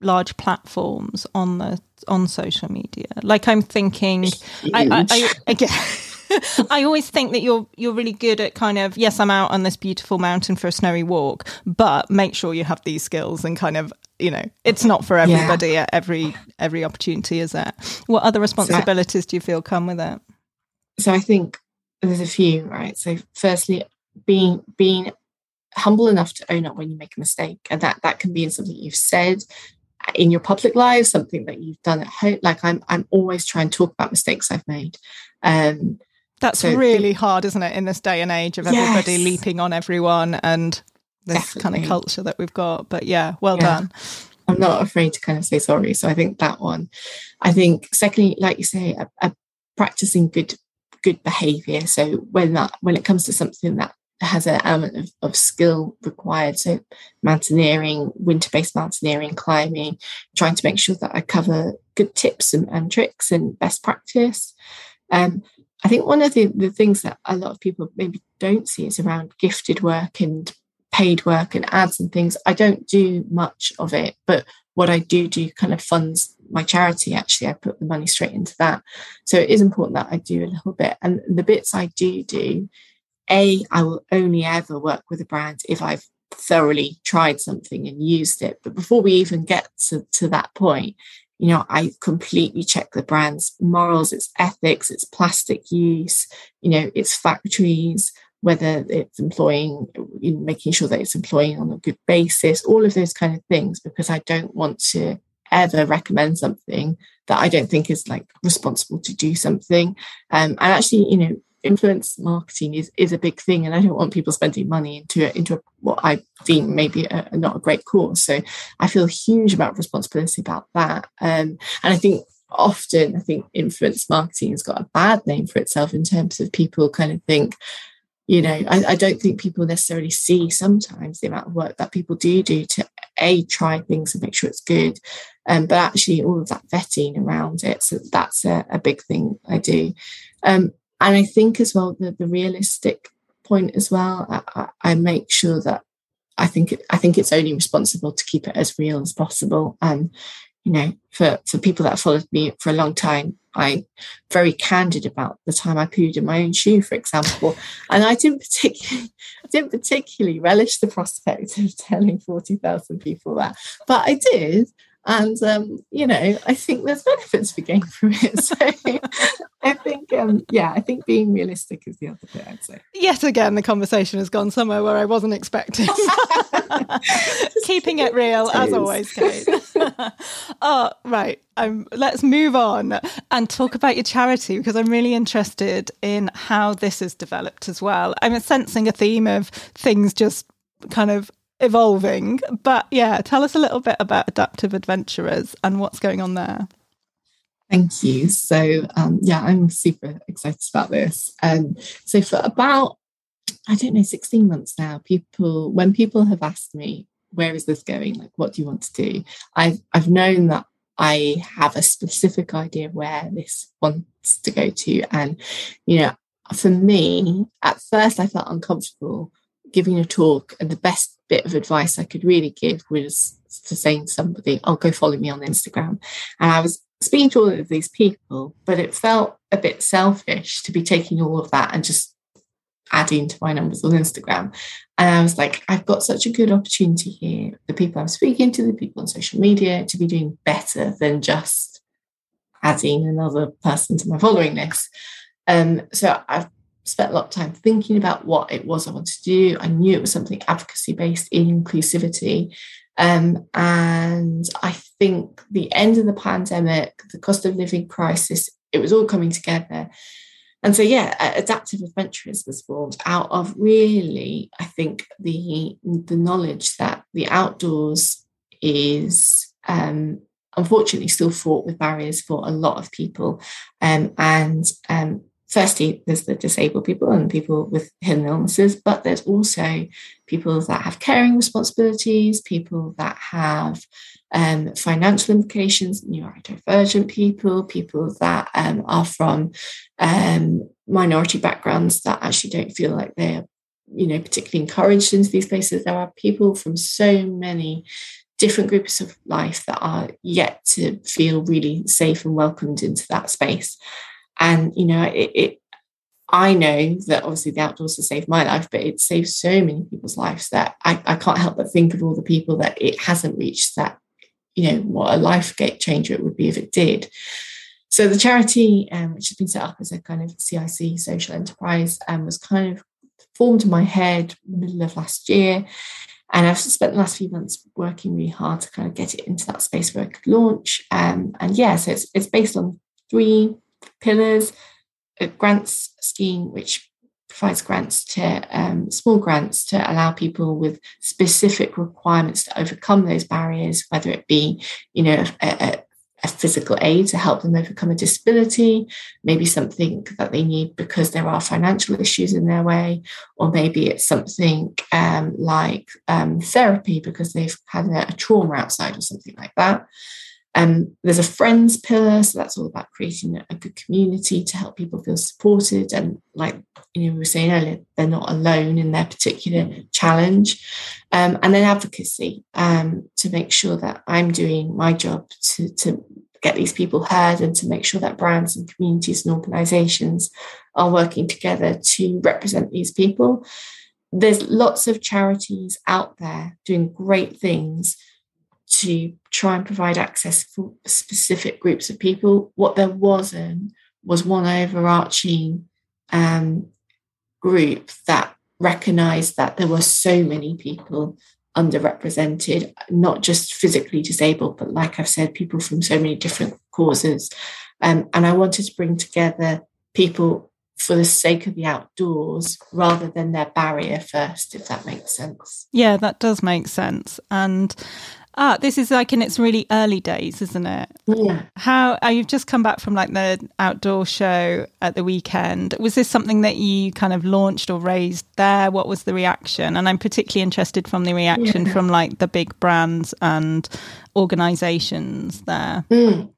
large platforms on the on social media. Like I'm thinking, I, I, I, again. *laughs* I always think that you're you're really good at kind of yes, I'm out on this beautiful mountain for a snowy walk, but make sure you have these skills and kind of you know it's not for everybody yeah. at every every opportunity, is it? What other responsibilities so, do you feel come with it? So I think there's a few, right? So firstly, being being humble enough to own up when you make a mistake, and that that can be in something you've said, in your public life, something that you've done at home. Like I'm, I'm always trying to talk about mistakes I've made. Um, That's so really hard, isn't it, in this day and age of everybody yes. leaping on everyone and this Definitely. kind of culture that we've got. But yeah, well yeah. done. I'm not afraid to kind of say sorry. So I think that one. I think secondly, like you say, a, a practicing good good behavior. So when that when it comes to something that has an element of, of skill required. So mountaineering, winter-based mountaineering, climbing, trying to make sure that I cover good tips and, and tricks and best practice. Um, I think one of the, the things that a lot of people maybe don't see is around gifted work and paid work and ads and things. I don't do much of it, but what I do do kind of funds my charity. Actually, I put the money straight into that. So it is important that I do a little bit. And the bits I do do a, I will only ever work with a brand if I've thoroughly tried something and used it. But before we even get to, to that point, you know, I completely check the brand's morals, its ethics, its plastic use, you know, its factories, whether it's employing, making sure that it's employing on a good basis, all of those kind of things, because I don't want to ever recommend something that I don't think is like responsible to do something. Um, and actually, you know, influence marketing is is a big thing, and I don't want people spending money into into what I deem maybe a, not a great cause. So I feel huge amount of responsibility about that, um, and I think often I think influence marketing has got a bad name for itself in terms of people kind of think you know, I, I, don't think people necessarily see sometimes the amount of work that people do do to a try things and make sure it's good, um, but actually all of that vetting around it. So that's a, a big thing I do, um, and I think as well the the realistic point as well. I, I, make sure that I think it, I think it's only responsible to keep it as real as possible. And you know, for for people that followed me for a long time, I'm very candid about the time I pooed in my own shoe, for example. And I didn't particularly, *laughs* I didn't particularly relish the prospect of *laughs* telling 40,000 people that, but I did. And, um, you know, I think there's benefits for gain from it. *laughs* So I think, um, yeah, I think being realistic is the other bit, I'd say. Yet again, the conversation has gone somewhere where I wasn't expecting. *laughs* Keeping it real, as always, Kate. *laughs* oh, right. Um, let's move on and talk about your charity because I'm really interested in how this has developed as well. I'm sensing a theme of things just kind of evolving. But yeah, tell us a little bit about Adaptive Adventurers and what's going on there. Thank you. So, um, yeah, I'm super excited about this. Um, so, for about, I don't know, 16 months now, people, when people have asked me, where is this going? Like, what do you want to do? I've, I've known that I have a specific idea where this wants to go to. And, you know, for me, at first I felt uncomfortable giving a talk, and the best bit of advice I could really give was to saying to somebody, "Oh, go follow me on Instagram." And I was speaking to all of these people, but it felt a bit selfish to be taking all of that and just adding to my numbers on Instagram. And I was like, I've got such a good opportunity here. The people I'm speaking to, the people on social media, to be doing better than just adding another person to my following list. Um, so I've spent a lot of time thinking about what it was I wanted to do. I knew it was something advocacy based in inclusivity. Um, and I think the end of the pandemic, the cost of living crisis, it was all coming together. And so, yeah, Adaptive Adventurers was formed out of really, I think, the the knowledge that the outdoors is um, unfortunately still fraught with barriers for a lot of people, um, and um, firstly, there's the disabled people and people with hidden illnesses, but there's also people that have caring responsibilities, people that have um, financial implications, neurodivergent people, people that um, are from um, minority backgrounds that actually don't feel like they're, you know, particularly encouraged into these places. There are people from so many different groups of life that are yet to feel really safe and welcomed into that space and you know it, it I know that obviously the outdoors has saved my life, but it saved so many people's lives that I, I can't help but think of all the people that it hasn't reached that, you know, what a life changer it would be if it did. So the charity, um, which has been set up as a kind of CIC social enterprise, um, was kind of formed in my head middle of last year. And I've spent the last few months working really hard to kind of get it into that space where it could launch. Um, and yeah, so it's, it's based on three pillars, a grants scheme which provides grants to um, small grants to allow people with specific requirements to overcome those barriers, whether it be, you know, a, a, a, physical aid to help them overcome a disability, maybe something that they need because there are financial issues in their way, or maybe it's something um, like um, therapy because they've had a, a trauma outside or something like that. Um, there's a friends pillar, so that's all about creating a good community to help people feel supported and, like you know, we were saying earlier, they're not alone in their particular challenge. Um, and then advocacy um, to make sure that I'm doing my job to, to get these people heard and to make sure that brands and communities and organisations are working together to represent these people. There's lots of charities out there doing great things to try and provide access for specific groups of people. What there wasn't was one overarching um, group that recognized that there were so many people underrepresented, not just physically disabled, but like I've said, people from so many different causes. Um, and I wanted to bring together people for the sake of the outdoors rather than their barrier first, if that makes sense. Yeah, that does make sense. And Ah, this is like in its really early days, isn't it? Yeah. How uh, you've just come back from like the outdoor show at the weekend. Was this something that you kind of launched or raised there? What was the reaction? And I'm particularly interested from the reaction yeah. from like the big brands and organizations there. Mm.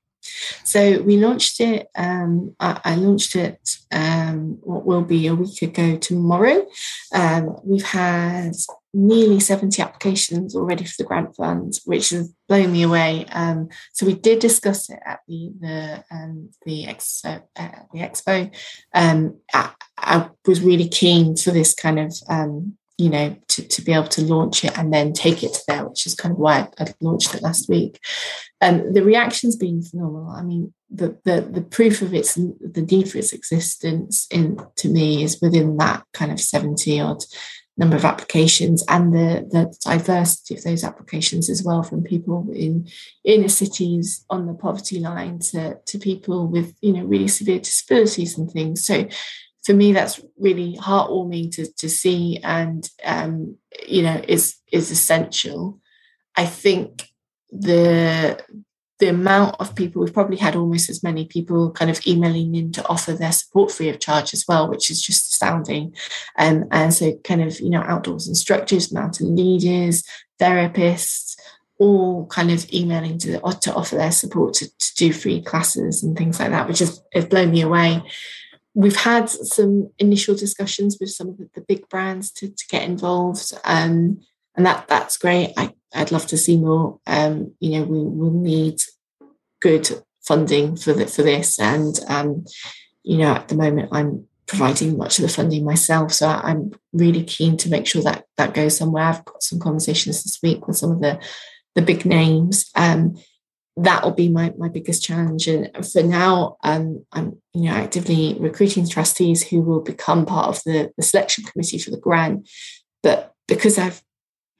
So we launched it. Um, I, I, launched it. Um, what will be a week ago tomorrow. Um, we've had nearly 70 applications already for the grant fund, which has blown me away. Um, so we did discuss it at the the um, the expo. Uh, the expo. Um, I, I, was really keen for this kind of um, you know to, to be able to launch it and then take it to there, which is kind of why I, I launched it last week. And the reaction's been phenomenal. I mean, the the the proof of its the need for its existence in to me is within that kind of 70 odd number of applications and the, the diversity of those applications as well from people in inner cities on the poverty line to, to people with you know really severe disabilities and things. So for me that's really heartwarming to, to see and um, you know is is essential. I think the the amount of people we've probably had almost as many people kind of emailing in to offer their support free of charge as well which is just astounding. Um, and so kind of you know outdoors instructors mountain leaders therapists all kind of emailing to, to offer their support to, to do free classes and things like that which has, has blown me away. We've had some initial discussions with some of the, big brands to, to get involved. Um, and that that's great I, I'd love to see more. Um, you know, we will need good funding for the, for this, and um, you know, at the moment, I'm providing much of the funding myself, so I'm really keen to make sure that that goes somewhere. I've got some conversations this week with some of the the big names. Um, that will be my, my biggest challenge. And for now, um, I'm you know actively recruiting trustees who will become part of the, the selection committee for the grant. But because I've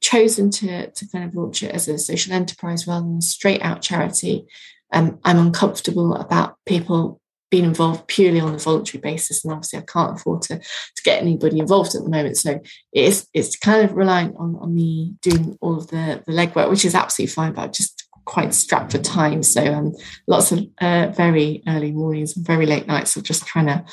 chosen to, to kind of launch it as a social enterprise rather than a straight out charity, um, I'm uncomfortable about people being involved purely on a voluntary basis. And obviously I can't afford to, to get anybody involved at the moment. So it's it's kind of reliant on, on me doing all of the, the legwork, which is absolutely fine, but I'm just quite strapped for time. So um, lots of uh, very early mornings and very late nights of just trying to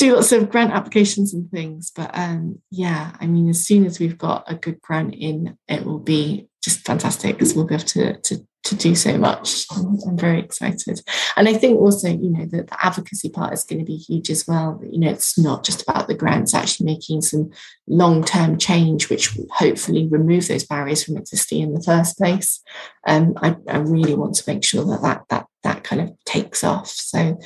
do lots of grant applications and things. But um, yeah, I mean, as soon as we've got a good grant in, it will be just fantastic because we'll be able to, to to do so much. I'm, I'm, very excited. And I think also, you know, that the advocacy part is going to be huge as well. You know, it's not just about the grants, actually making some long term change, which will hopefully remove those barriers from existing in the first place. Um, I, I really want to make sure that that, that that kind of takes off. So,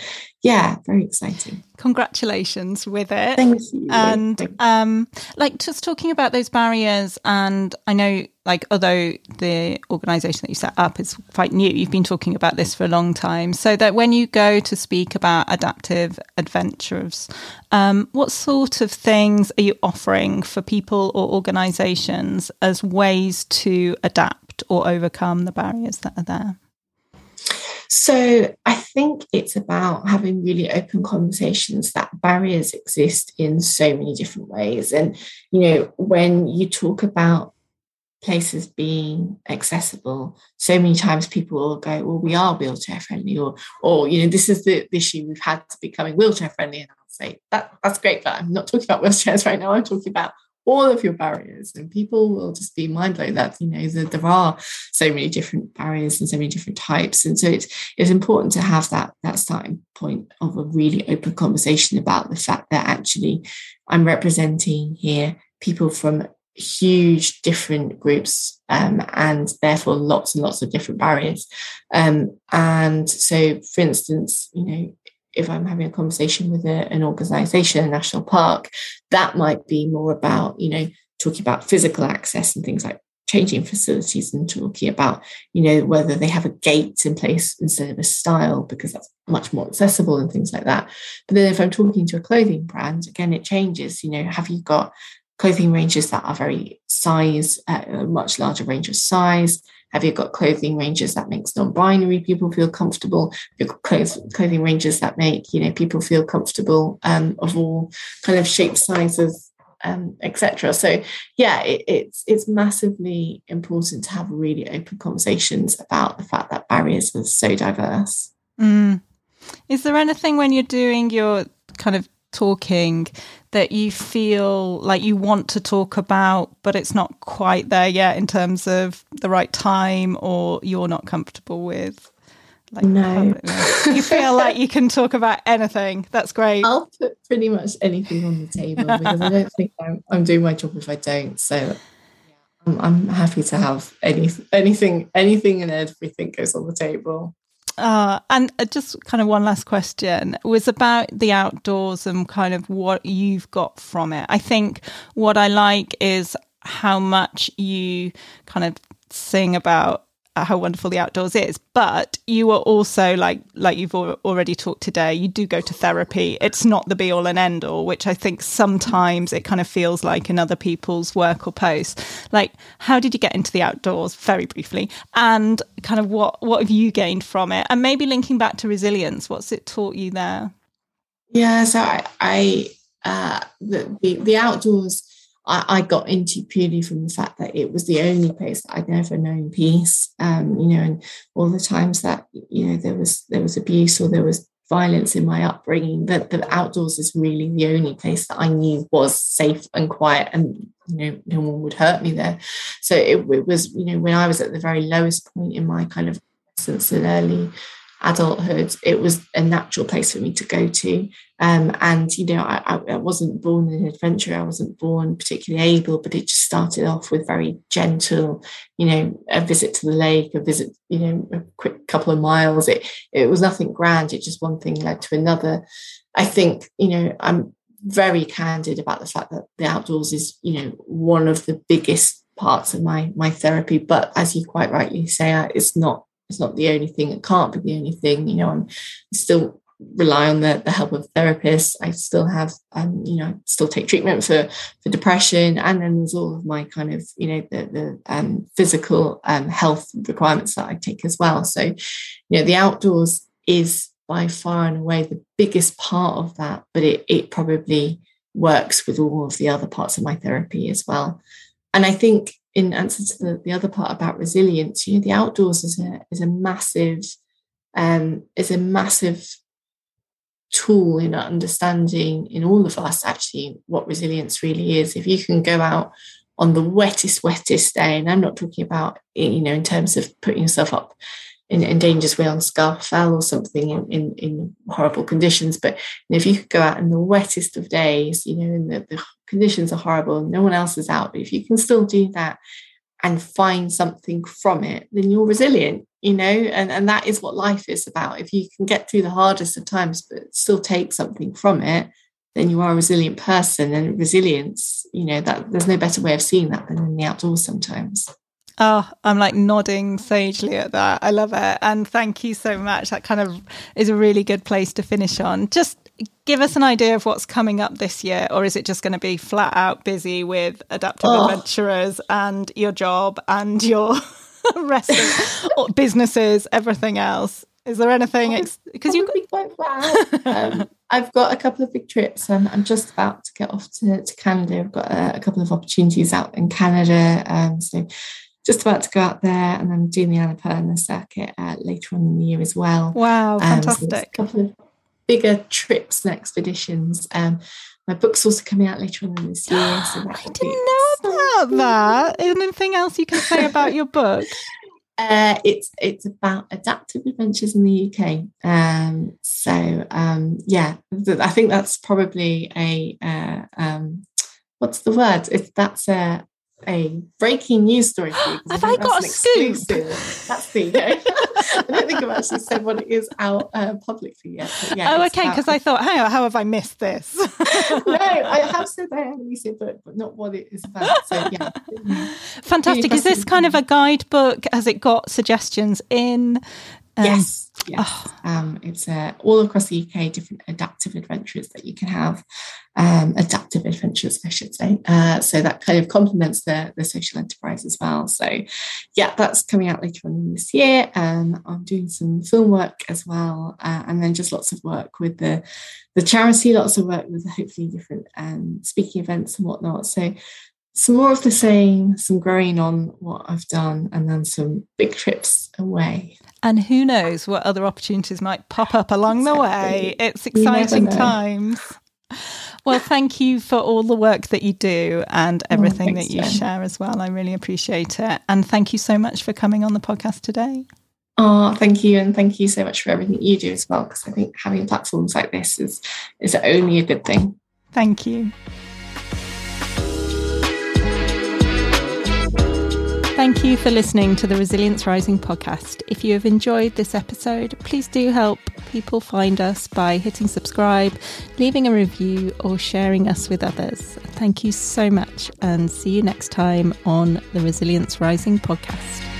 yeah, very exciting. Congratulations with it. Thank you. And um, like just talking about those barriers, and I know like although the organisation that you set up is quite new, you've been talking about this for a long time. So that when you go to speak about adaptive adventures, um, what sort of things are you offering for people or organisations as ways to adapt or overcome the barriers that are there? So I think it's about having really open conversations that barriers exist in so many different ways. And, you know, when you talk about places being accessible, so many times people will go, well, we are wheelchair friendly, or, or, you know, this is the issue we've had to becoming wheelchair friendly. And I'll say, that, that's great, but I'm not talking about wheelchairs right now. I'm talking about all of your barriers and people will just be mind blown that you know that there are so many different barriers and so many different types. And so it's it's important to have that that starting point of a really open conversation about the fact that actually i'm representing here people from huge different groups um, and therefore lots and lots of different barriers. Um, and so for instance you know if I'm having a conversation with a, an organization, a national park, that might be more about, you know, talking about physical access and things like changing facilities and talking about, you know, whether they have a gate in place instead of a stile, because that's much more accessible and things like that. But then if I'm talking to a clothing brand, again, it changes, you know, have you got clothing ranges that are very size, uh, a much larger range of size? Have you got clothing ranges that makes non-binary people feel comfortable? Have you got clothing ranges that make you know people feel comfortable um, of all kind of shapes, sizes, um, etc. So yeah, it, it's it's massively important to have really open conversations about the fact that barriers are so diverse. Mm. Is there anything when you're doing your kind of talking that you feel like you want to talk about, but it's not quite there yet in terms of the right time or you're not comfortable with? Like no. you feel like you can talk about anything. That's great. I'll put pretty much anything on the table because I don't think I'm, I'm, doing my job if I don't. So I'm, I'm happy to have any, anything, anything and everything goes on the table. Uh, and uh, just kind of one last question was about the outdoors and kind of what you've got from it. I think what I like is how much you kind of sing about how wonderful the outdoors is but you are also like like you've already talked today you do go to therapy. It's not the be all and end all which i think sometimes it kind of feels like in other people's work or posts. Like how did you get into the outdoors? Very briefly. And kind of what what have you gained from it? And maybe linking back to resilience what's it taught you there? Yeah so i i uh the the, the outdoors I, I, got into purely from the fact that it was the only place that I'd never known peace. Um, you know, and all the times that you know there was there was abuse or there was violence in my upbringing, that the outdoors is really the only place that I knew was safe and quiet, and you know no one would hurt me there. So it, it was you know when I was at the very lowest point in my kind of since and early adulthood, it was a natural place for me to go to. Um, and, you know, I, I, wasn't born an adventurer, I wasn't born particularly able, but it just started off with very gentle, you know, a visit to the lake, a visit, you know, a quick couple of miles. It, it was nothing grand, it just one thing led to another. I think, you know, I'm very candid about the fact that the outdoors is, you know, one of the biggest parts of my my therapy but as you quite rightly say it's not it's not the only thing. It can't be the only thing. You know, I'm still rely on the, the help of therapists. I still have, um, you know, still take treatment for for depression, and then there's all of my kind of, you know, the the um, physical um, health requirements that I take as well. So, you know, the outdoors is by far and away the biggest part of that, but it it probably works with all of the other parts of my therapy as well. And I think in answer to the, the other part about resilience, you know, the outdoors is a is a massive um, is a massive tool in understanding in all of us actually what resilience really is. If you can go out on the wettest, wettest day, and I'm not talking about you know in terms of putting yourself up in, in dangerous way on Scafell Fell or something in, in, in horrible conditions. But if you could go out in the wettest of days, you know, in the, the conditions are horrible, no one else is out, but if you can still do that and find something from it, then you're resilient, you know, and, and that is what life is about. If you can get through the hardest of times, but still take something from it, then you are a resilient person. And resilience, you know, that there's no better way of seeing that than in the outdoors sometimes. Oh, I'm like nodding sagely at that. I love it. And thank you so much. That kind of is a really good place to finish on. Just give us an idea of what's coming up this year, or is it just going to be flat out busy with adaptive oh. adventurers and your job and your *laughs* rest of businesses, everything else? Is there anything? Because you be quite flat. Um, I've got a couple of big trips. Um, I'm just about to get off to, to Canada. I've got a, a couple of opportunities out in Canada. Um, so just about to go out there and I'm doing the Annapurna circuit uh, later on in the year as well. Wow, fantastic. Um, so a couple of bigger trips and expeditions. Um, my book's also coming out later on in this year. So *gasps* I didn't know about that. Anything else you can say about your book? *laughs* Uh, it's it's about adaptive adventures in the UK. Um, so um, yeah, I think that's probably a uh, um, what's the word? If that's a a breaking news story for you. Have I, I got a scoop? That's the. *laughs* I don't think I've actually said what it is out uh, publicly yet. Yeah, oh, okay. Because I thought, how, how have I missed this? *laughs* no, I have said I have released it, but, but not what it is about. So yeah. *laughs* Fantastic. Is this kind of a guidebook? Has it got suggestions in? Um, yes, yes. Oh. Um, it's uh, all across the UK, different adaptive adventures that you can have, um, adaptive adventures, I should say. Uh, so that kind of complements the, the social enterprise as well. So, yeah, that's coming out later on this year. Um, I'm doing some film work as well, uh, and then just lots of work with the the charity, lots of work with hopefully different um, speaking events and whatnot. So some more of the same, some growing on what I've done, and then some big trips away. And who knows what other opportunities might pop up along exactly. the way. It's exciting times. Well, thank you for all the work that you do and oh, everything oh, that you share as well. I really appreciate it. And thank you so much for coming on the podcast today. Oh, thank you, and thank you so much for everything you do as well. Because I think having platforms like this is is only a good thing. Thank you. Thank you for listening to the Resilience Rising podcast. If you have enjoyed this episode, please do help people find us by hitting subscribe, leaving a review, or sharing us with others. Thank you so much, and see you next time on the Resilience Rising podcast.